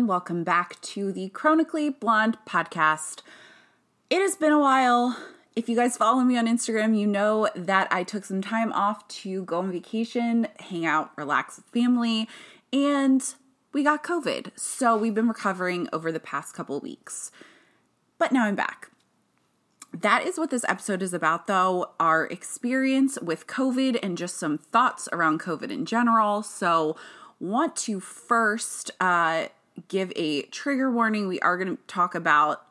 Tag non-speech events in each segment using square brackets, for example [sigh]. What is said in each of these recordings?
Everyone, welcome back to the Chronically Blonde podcast. It has been a while. If you guys follow me on Instagram, you know that I took some time off to go on vacation, hang out, relax with family, and we got COVID. So we've been recovering over the past couple weeks. But now I'm back. That is what this episode is about, though our experience with COVID and just some thoughts around COVID in general. So, want to first uh, give a trigger warning. We are going to talk about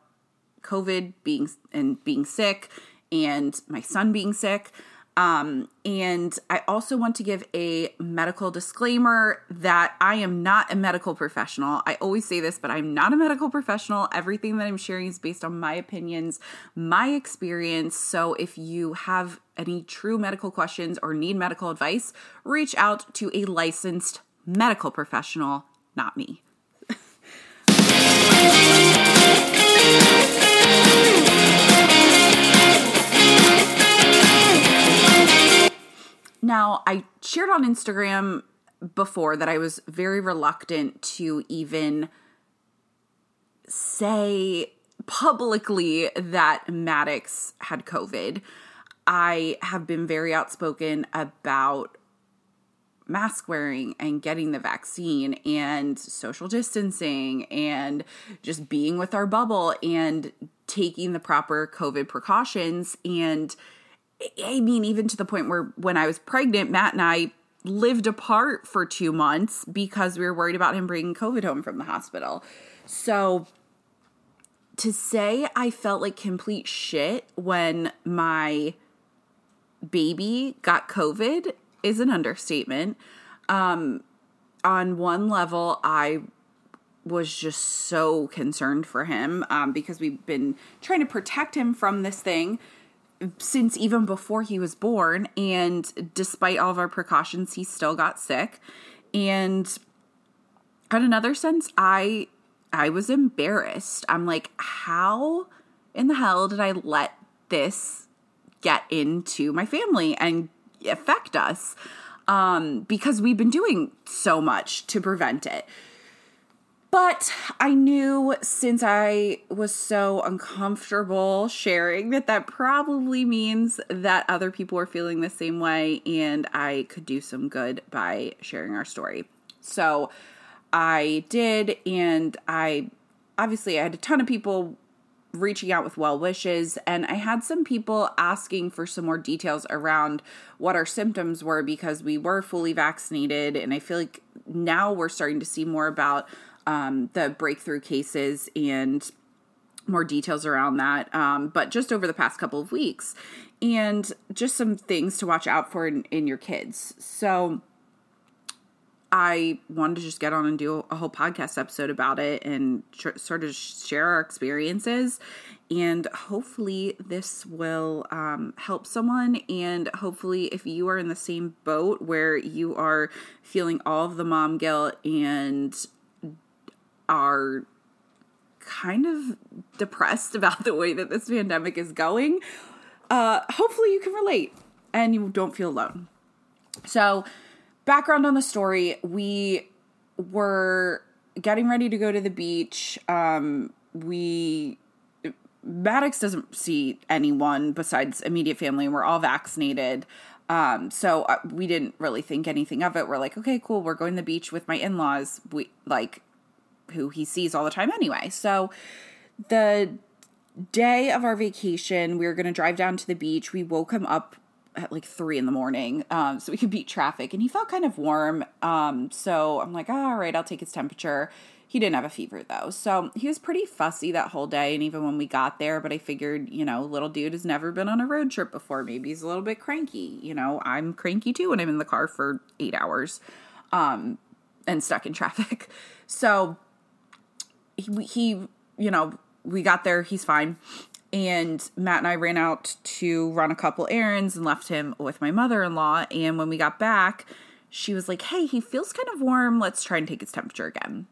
COVID being and being sick, and my son being sick. Um, and I also want to give a medical disclaimer that I am not a medical professional. I always say this, but I'm not a medical professional. Everything that I'm sharing is based on my opinions, my experience. So if you have any true medical questions or need medical advice, reach out to a licensed medical professional, not me. Now, I shared on Instagram before that I was very reluctant to even say publicly that Maddox had COVID. I have been very outspoken about mask wearing and getting the vaccine and social distancing and just being with our bubble and taking the proper COVID precautions. And I mean, even to the point where when I was pregnant, Matt and I lived apart for two months because we were worried about him bringing COVID home from the hospital. So to say I felt like complete shit when my baby got COVID is an understatement. Um, on one level, I was just so concerned for him um, because we've been trying to protect him from this thing since even before he was born. And despite all of our precautions, he still got sick. And on another sense, I I was embarrassed. I'm like, how in the hell did I let this get into my family and affect us um, because we've been doing so much to prevent it. But I knew since I was so uncomfortable sharing that that probably means that other people are feeling the same way and I could do some good by sharing our story. So I did, and I obviously I had a ton of people reaching out with well wishes and I had some people asking for some more details around what our symptoms were because we were fully vaccinated and I feel like now we're starting to see more about um, the breakthrough cases and more details around that um, but just over the past couple of weeks and just some things to watch out for in, in your kids. So I wanted to just get on and do a whole podcast episode about it and tr- sort of share our experiences. And hopefully, this will um, help someone. And hopefully, if you are in the same boat where you are feeling all of the mom guilt and are kind of depressed [laughs] about the way that this pandemic is going, uh, hopefully, you can relate and you don't feel alone. So, background on the story we were getting ready to go to the beach. Um, we Maddox doesn't see anyone besides immediate family. And we're all vaccinated. Um, so uh, we didn't really think anything of it. We're like, okay, cool. We're going to the beach with my in laws. We like who he sees all the time anyway. So the day of our vacation, we were going to drive down to the beach. We woke him up at like three in the morning um, so we could beat traffic and he felt kind of warm um, so i'm like all right i'll take his temperature. He didn't have a fever though so he was pretty fussy that whole day and even when we got there but i figured you know little dude has never been on a road trip before. Maybe he's a little bit cranky you know? I'm cranky too when i'm in the car for eight hours um, and stuck in traffic. [laughs] So he, he you know we got there he's fine and Matt and I ran out to run a couple errands and left him with my mother in law. And when we got back, she was like, Hey, he feels kind of warm. Let's try and take his temperature again.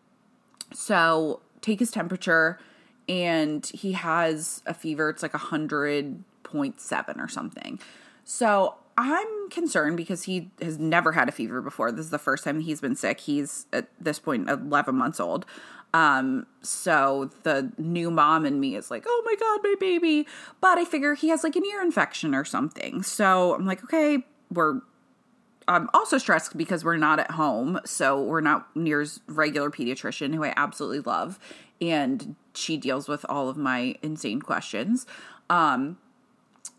So, take his temperature, and he has a fever. It's like a 100.7 or something. So, I'm concerned because he has never had a fever before. This is the first time he's been sick. He's at this point 11 months old. Um, so the new mom in me is like, oh my God, my baby. But I figure he has like an ear infection or something. So I'm like, okay, we're I'm also stressed because we're not at home, so we're not near regular pediatrician who I absolutely love, and she deals with all of my insane questions. Um,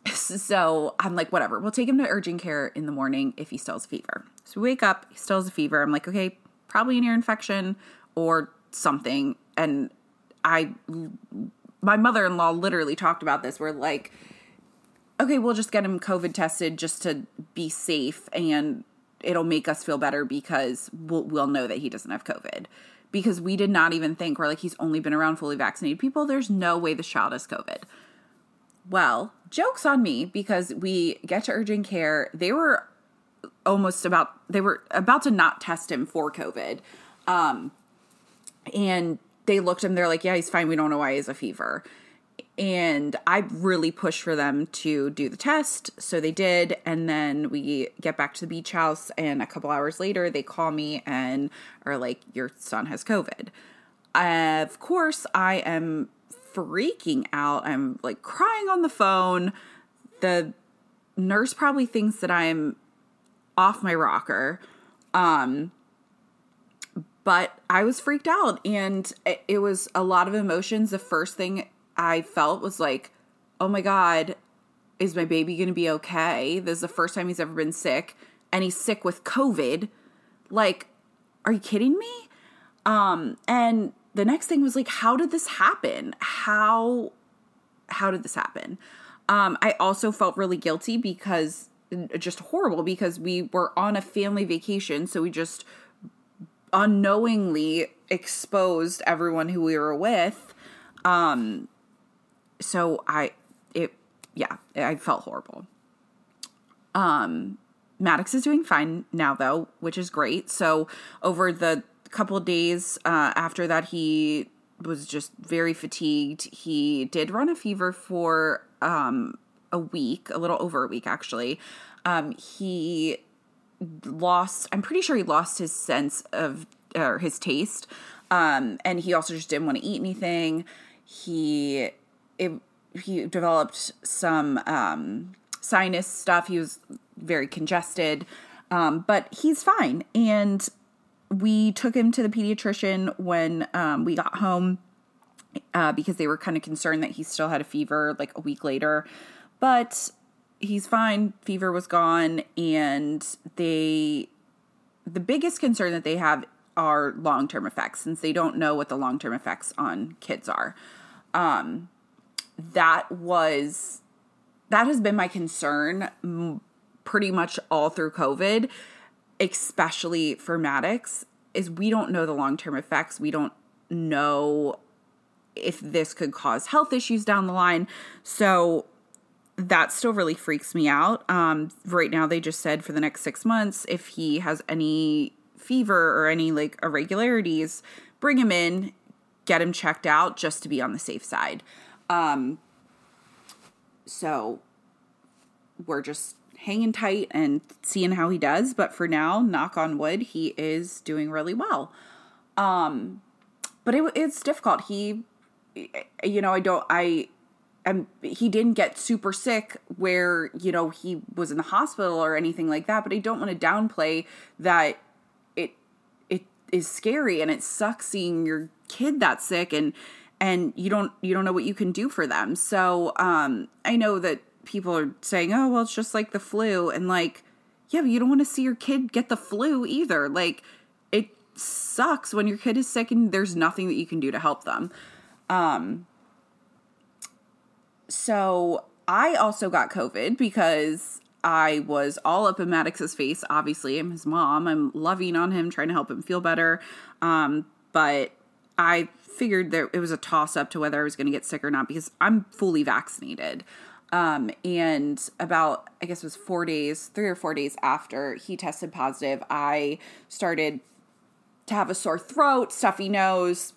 so I'm like, whatever, we'll take him to urgent care in the morning if he still has a fever. So we wake up, he still has a fever. I'm like, okay, probably an ear infection or something. And I, my mother in law literally talked about this. We're like, okay, we'll just get him COVID tested just to be safe and it'll make us feel better because we'll, we'll know that he doesn't have COVID. Because we did not even think, we're like, he's only been around fully vaccinated people. There's no way this child has COVID. Well, joke's on me because we get to urgent care. They were almost about, they were about to not test him for COVID. Um, and they looked at him, they're like, yeah, he's fine. We don't know why he has a fever and I really pushed for them to do the test. So they did. And then we get back to the beach house, and a couple hours later, they call me and are like, Your son has COVID. of course, I am freaking out. I'm like crying on the phone. The nurse probably thinks that I'm off my rocker. Um, but I was freaked out and it, was a lot of emotions. The first thing I felt was like, oh my God, is my baby going to be okay? This is the first time he's ever been sick, and he's sick with COVID. Like, are you kidding me? Um, and the next thing was like, how did this happen? How how did this happen? Um, I also felt really guilty because just horrible because we were on a family vacation, so we just unknowingly exposed everyone who we were with um so I it yeah, I felt horrible. Um Maddox is doing fine now though, which is great. So over the couple days uh, after that he was just very fatigued. He did run a fever for um, a week, a little over a week actually. Um, he lost, I'm pretty sure he lost his sense of, or his taste. Um, and he also just didn't want to eat anything. He it, he developed some um, sinus stuff. He was very congested, um, but he's fine. And we took him to the pediatrician when um, we got home uh, because they were kind of concerned that he still had a fever like a week later. But he's fine. Fever was gone, and they the biggest concern that they have are long term effects since they don't know what the long term effects on kids are. Um, that was that has been my concern pretty much all through COVID, especially for Maddox, is we don't know the long term effects. We don't know if this could cause health issues down the line. So that still really freaks me out. Um, right now, they just said for the next six months, if he has any fever or any like irregularities, bring him in, get him checked out just to be on the safe side. Um, so we're just hanging tight and seeing how he does. But for now, knock on wood, he is doing really well. Um, but it, it's difficult. He, you know, I don't, I, am, he didn't get super sick where, you know, he was in the hospital or anything like that. But I don't want to downplay that it, it is scary and it sucks seeing your kid that sick and, and you don't you don't know what you can do for them. So um, I know that people are saying, "Oh, well, it's just like the flu," and like, yeah, but you don't want to see your kid get the flu either. Like, it sucks when your kid is sick and there's nothing that you can do to help them. Um, so I also got COVID because I was all up in Maddox's face. Obviously, I'm his mom. I'm loving on him, trying to help him feel better. Um, but I figured that it was a toss up to whether I was going to get sick or not because I'm fully vaccinated. Um, and about, I guess it was four days, three or four days after he tested positive, I started to have a sore throat, stuffy nose,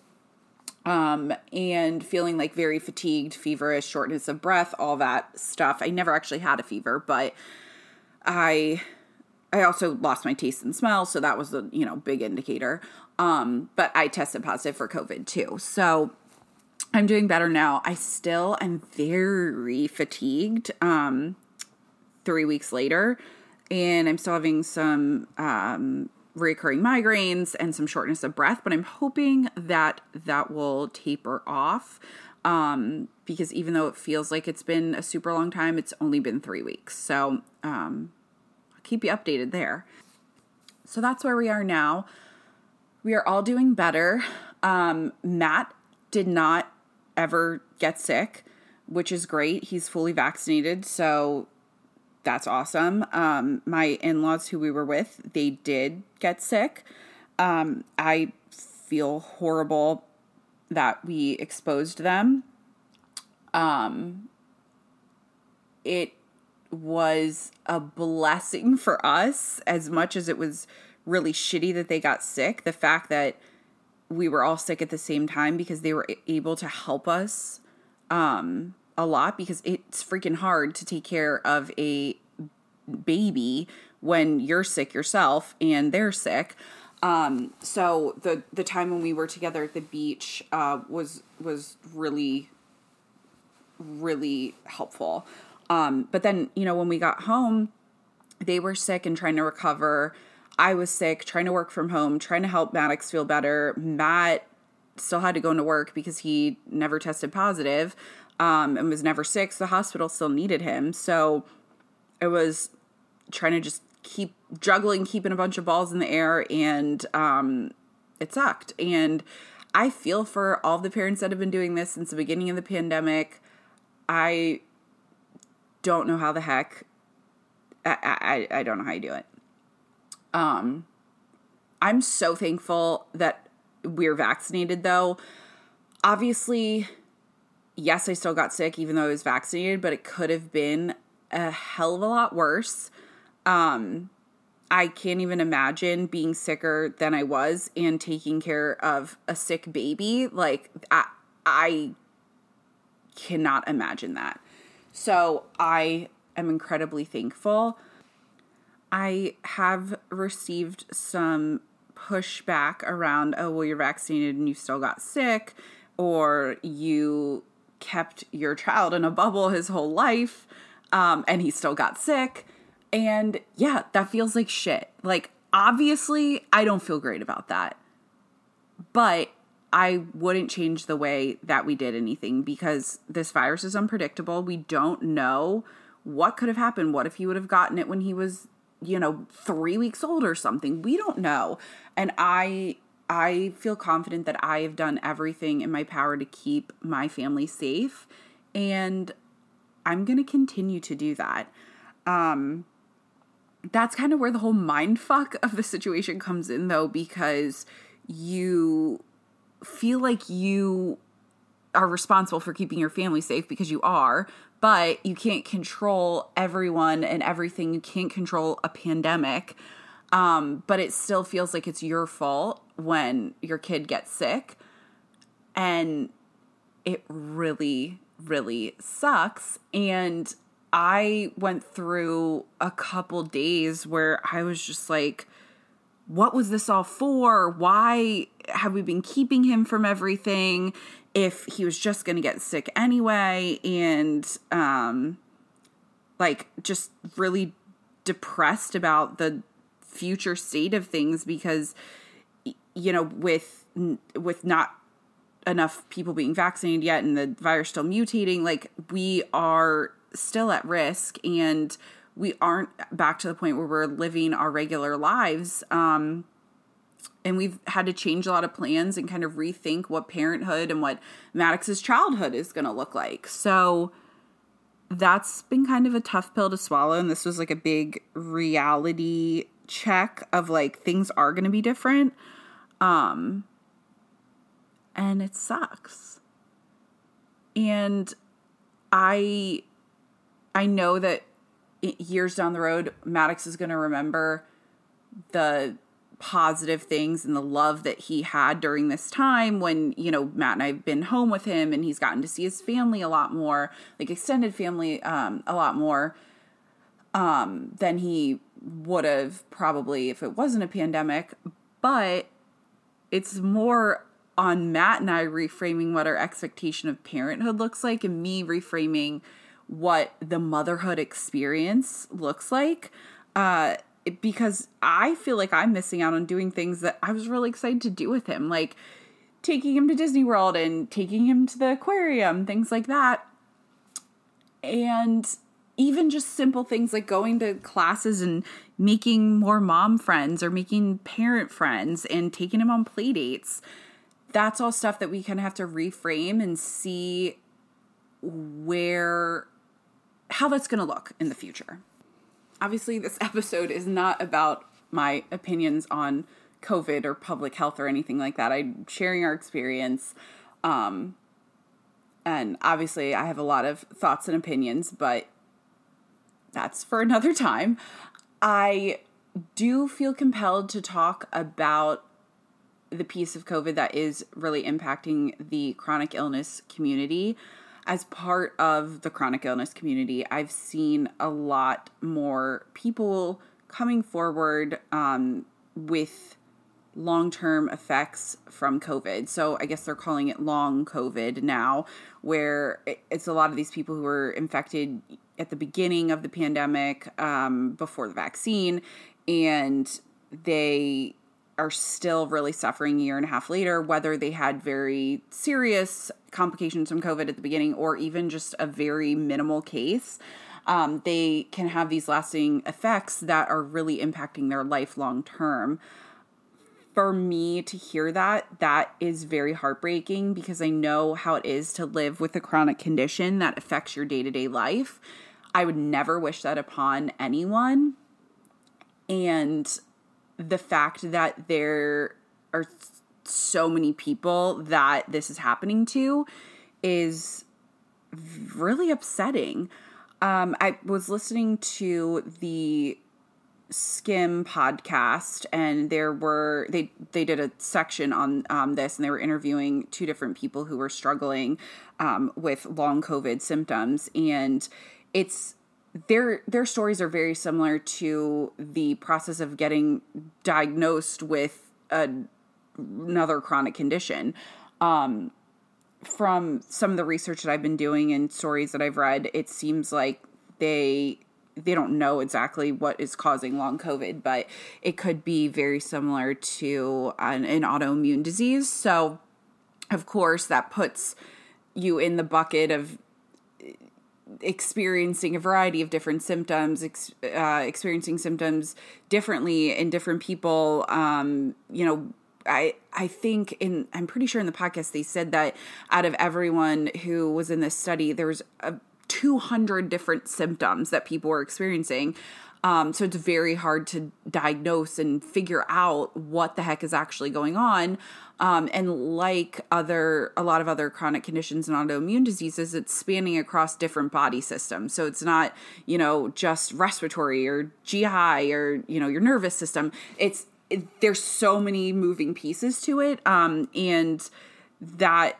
um, and feeling like very fatigued, feverish, shortness of breath, all that stuff. I never actually had a fever, but I I also lost my taste and smell, so that was a you know big indicator. Um, but I tested positive for COVID too, so I'm doing better now. I still am very fatigued. Um, three weeks later, and I'm still having some um, recurring migraines and some shortness of breath, but I'm hoping that that will taper off. Um, because even though it feels like it's been a super long time, it's only been three weeks. So um, I'll keep you updated there. So that's where we are now. We are all doing better. Um, Matt did not ever get sick, which is great. He's fully vaccinated, so that's awesome. Um, my in laws who we were with, they did get sick. Um, I feel horrible that we exposed them. Um, it was a blessing for us as much as it was really shitty that they got sick. The fact that we were all sick at the same time because they were able to help us um, a lot because it's freaking hard to take care of a baby when you're sick yourself and they're sick. Um, so the the time when we were together at the beach uh, was was really really helpful. Um, but then you know when we got home, they were sick and trying to recover. I was sick, trying to work from home, trying to help Maddox feel better. Matt still had to go into work because he never tested positive um, and was never sick. The hospital still needed him. So it was trying to just keep juggling, keeping a bunch of balls in the air, and um, it sucked. And I feel for all the parents that have been doing this since the beginning of the pandemic. I don't know how the heck. I, I, I don't know how you do it. Um, I'm so thankful that we're vaccinated, though. Obviously, yes, I still got sick even though I was vaccinated, but it could have been a hell of a lot worse. Um, I can't even imagine being sicker than I was and taking care of a sick baby. Like I, I cannot imagine that. So I am incredibly thankful. I have received some pushback around, oh, well, you're vaccinated and you still got sick, or you kept your child in a bubble his whole life um, and he still got sick. And yeah, that feels like shit. Like, obviously, I don't feel great about that. But I wouldn't change the way that we did anything because this virus is unpredictable. We don't know what could have happened. What if he would have gotten it when he was, you know, 3 weeks old or something? We don't know. And I I feel confident that I have done everything in my power to keep my family safe and I'm going to continue to do that. Um that's kind of where the whole mind fuck of the situation comes in though because you feel like you are responsible for keeping your family safe because you are but you can't control everyone and everything you can't control a pandemic um, but it still feels like it's your fault when your kid gets sick and it really really sucks and I went through a couple days where I was just like, what was this all for? Why have we been keeping him from everything if he was just going to get sick anyway? And, um, like, just really depressed about the future state of things because, you know, with, with not enough people being vaccinated yet and the virus still mutating, like, we are still at risk and we aren't back to the point where we're living our regular lives. Um, and we've had to change a lot of plans and kind of rethink what parenthood and what Maddox's childhood is going to look like. So that's been kind of a tough pill to swallow. And this was like a big reality check of like things are going to be different. Um, and it sucks. And I I know that years down the road, Maddox is going to remember the positive things and the love that he had during this time when, you know, Matt and I've been home with him and he's gotten to see his family a lot more, like extended family um, a lot more. um, than he would have probably if it wasn't a pandemic. But it's more on Matt and I reframing what our expectation of parenthood looks like and me reframing what the motherhood experience looks like. Uh, because I feel like I'm missing out on doing things that I was really excited to do with him, like taking him to Disney World and taking him to the aquarium, things like that. And even just simple things like going to classes and making more mom friends or making parent friends and taking him on play dates. That's all stuff that we kind of have to reframe and see where how that's going to look in the future. Obviously, this [laughs] episode is not about my opinions on COVID or public health or anything like that. I'm sharing our experience. Um, and obviously, I have a lot of thoughts and opinions, but that's for [laughs] another time. I do feel compelled to talk about the piece of COVID that is really impacting the chronic illness community. As part of the chronic illness community, I've seen a lot more people coming forward um, with long term effects from COVID. So I guess they're calling it long COVID now, where it's a lot of these people who were infected at the beginning of the pandemic, um, before the vaccine, and they are still really suffering a year and a half later, whether they had very serious complications from COVID at the beginning or even just a very minimal case. Um, they can have these lasting effects that are really impacting their life long term for me to hear that, that is very heartbreaking because I know how it is to live with a chronic condition that affects your day to day life. I would never wish that upon anyone. And the fact that there are so many people that this is happening to is really upsetting. Um, I was listening to the Skimm podcast, and there were they they did a section on um, this, and they were interviewing two different people who were struggling um, with long COVID symptoms, and it's their their stories are very similar to the process of getting diagnosed with a, another chronic condition. Um, from some of the research that I've been doing and stories that I've read, it seems like they they don't know exactly what is causing long COVID, but it could be very similar to an, an autoimmune disease. So, of course, that puts you in the bucket of experiencing a variety of different symptoms, ex, uh, experiencing symptoms differently in different people. Um, you know, I I think in I'm pretty sure in the podcast they said that out of everyone who was in this study, there was a 200 different symptoms that people were experiencing. Um, so it's very hard to diagnose and figure out what the heck is actually going on. Um, and like other, a lot of other chronic conditions and autoimmune diseases, it's spanning across different body systems. So it's not, you know, just respiratory or GI or, you know, your nervous system. It's, it, there's so many moving pieces to it. Um, and that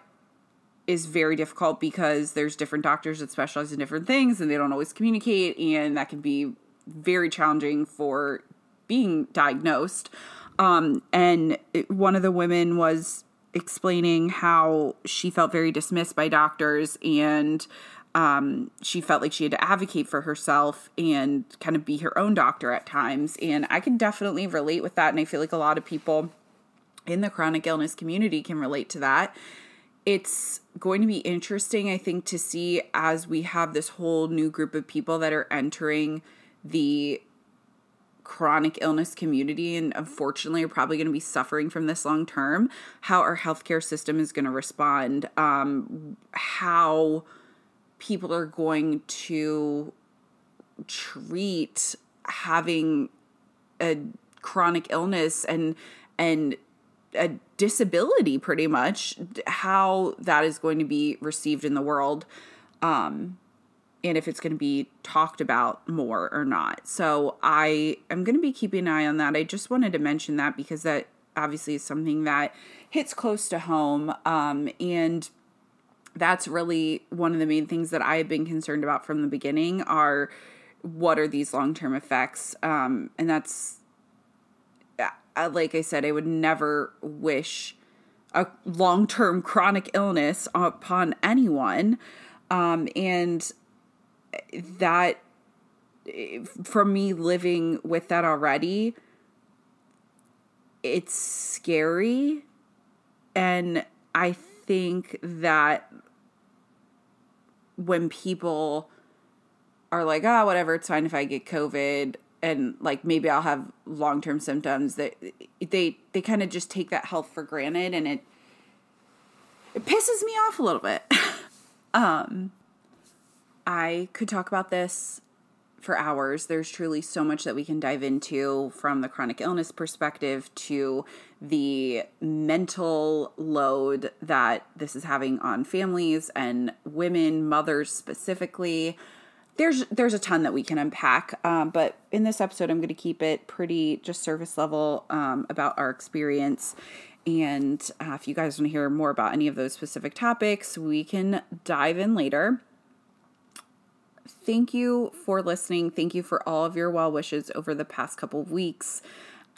is very difficult because there's different doctors that specialize in different things and they don't always communicate and that can be very challenging for being diagnosed. Um, and it, one of the women was explaining how she felt very dismissed by doctors and um, she felt like she had to advocate for herself and kind of be her own doctor at times. And i can definitely relate with that and i feel like a lot of people in the chronic illness community can relate to that. It's going to be interesting, I think, to see as we have this whole new group of people that are entering the chronic illness community and unfortunately are probably going to be suffering from this long term, how our healthcare system is going to respond, um, how people are going to treat having a chronic illness and and a disability pretty much how that is going to be received in the world. Um and if it's going to be talked about more or not so i am going to be keeping an eye on that i just wanted to mention that because that obviously is something that hits close to home um and that's really one of the main things that i've been concerned about from the beginning are what are these long term effects? Um, and that's, uh, like I said, I would never wish a long term chronic illness upon anyone. Um, and that, from me living with that already, it's scary. And I think that when people are like, ah, oh, whatever, it's fine if I get COVID and like maybe I'll have long term symptoms that they they kind of just take that health for granted and it it pisses me off a little bit. [laughs] um I could talk about this for hours. There's truly so much that we can dive into from the chronic illness perspective to the mental load that this is having on families and women, mothers specifically. There's there's a ton that we can unpack, um, but in this episode, I'm going to keep it pretty just surface level um, about our experience. And uh, if you guys want to hear more about any of those specific topics, we can dive in later thank you for listening. Thank you for all of your well wishes over the past couple of weeks.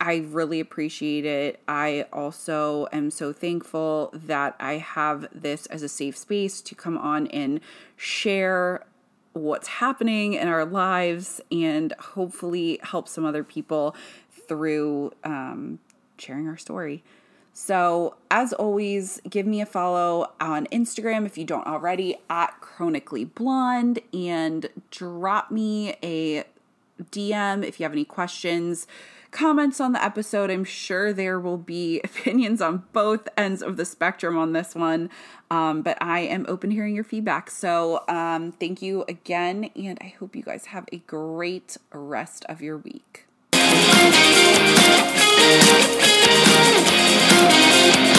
I really appreciate it. I also am so thankful that I have this as a safe space to come on and share what's happening in our lives and hopefully help some other people through um, sharing our story. So, as always, give me a follow on Instagram if you don't already at chronically blonde and drop me a DM if you have any questions, comments on the episode. I'm sure there will be [laughs] opinions on both ends of the spectrum on this one, um, but I am open to hearing your feedback. So, um, thank you again, and I hope you guys have a great rest of your week. Bye.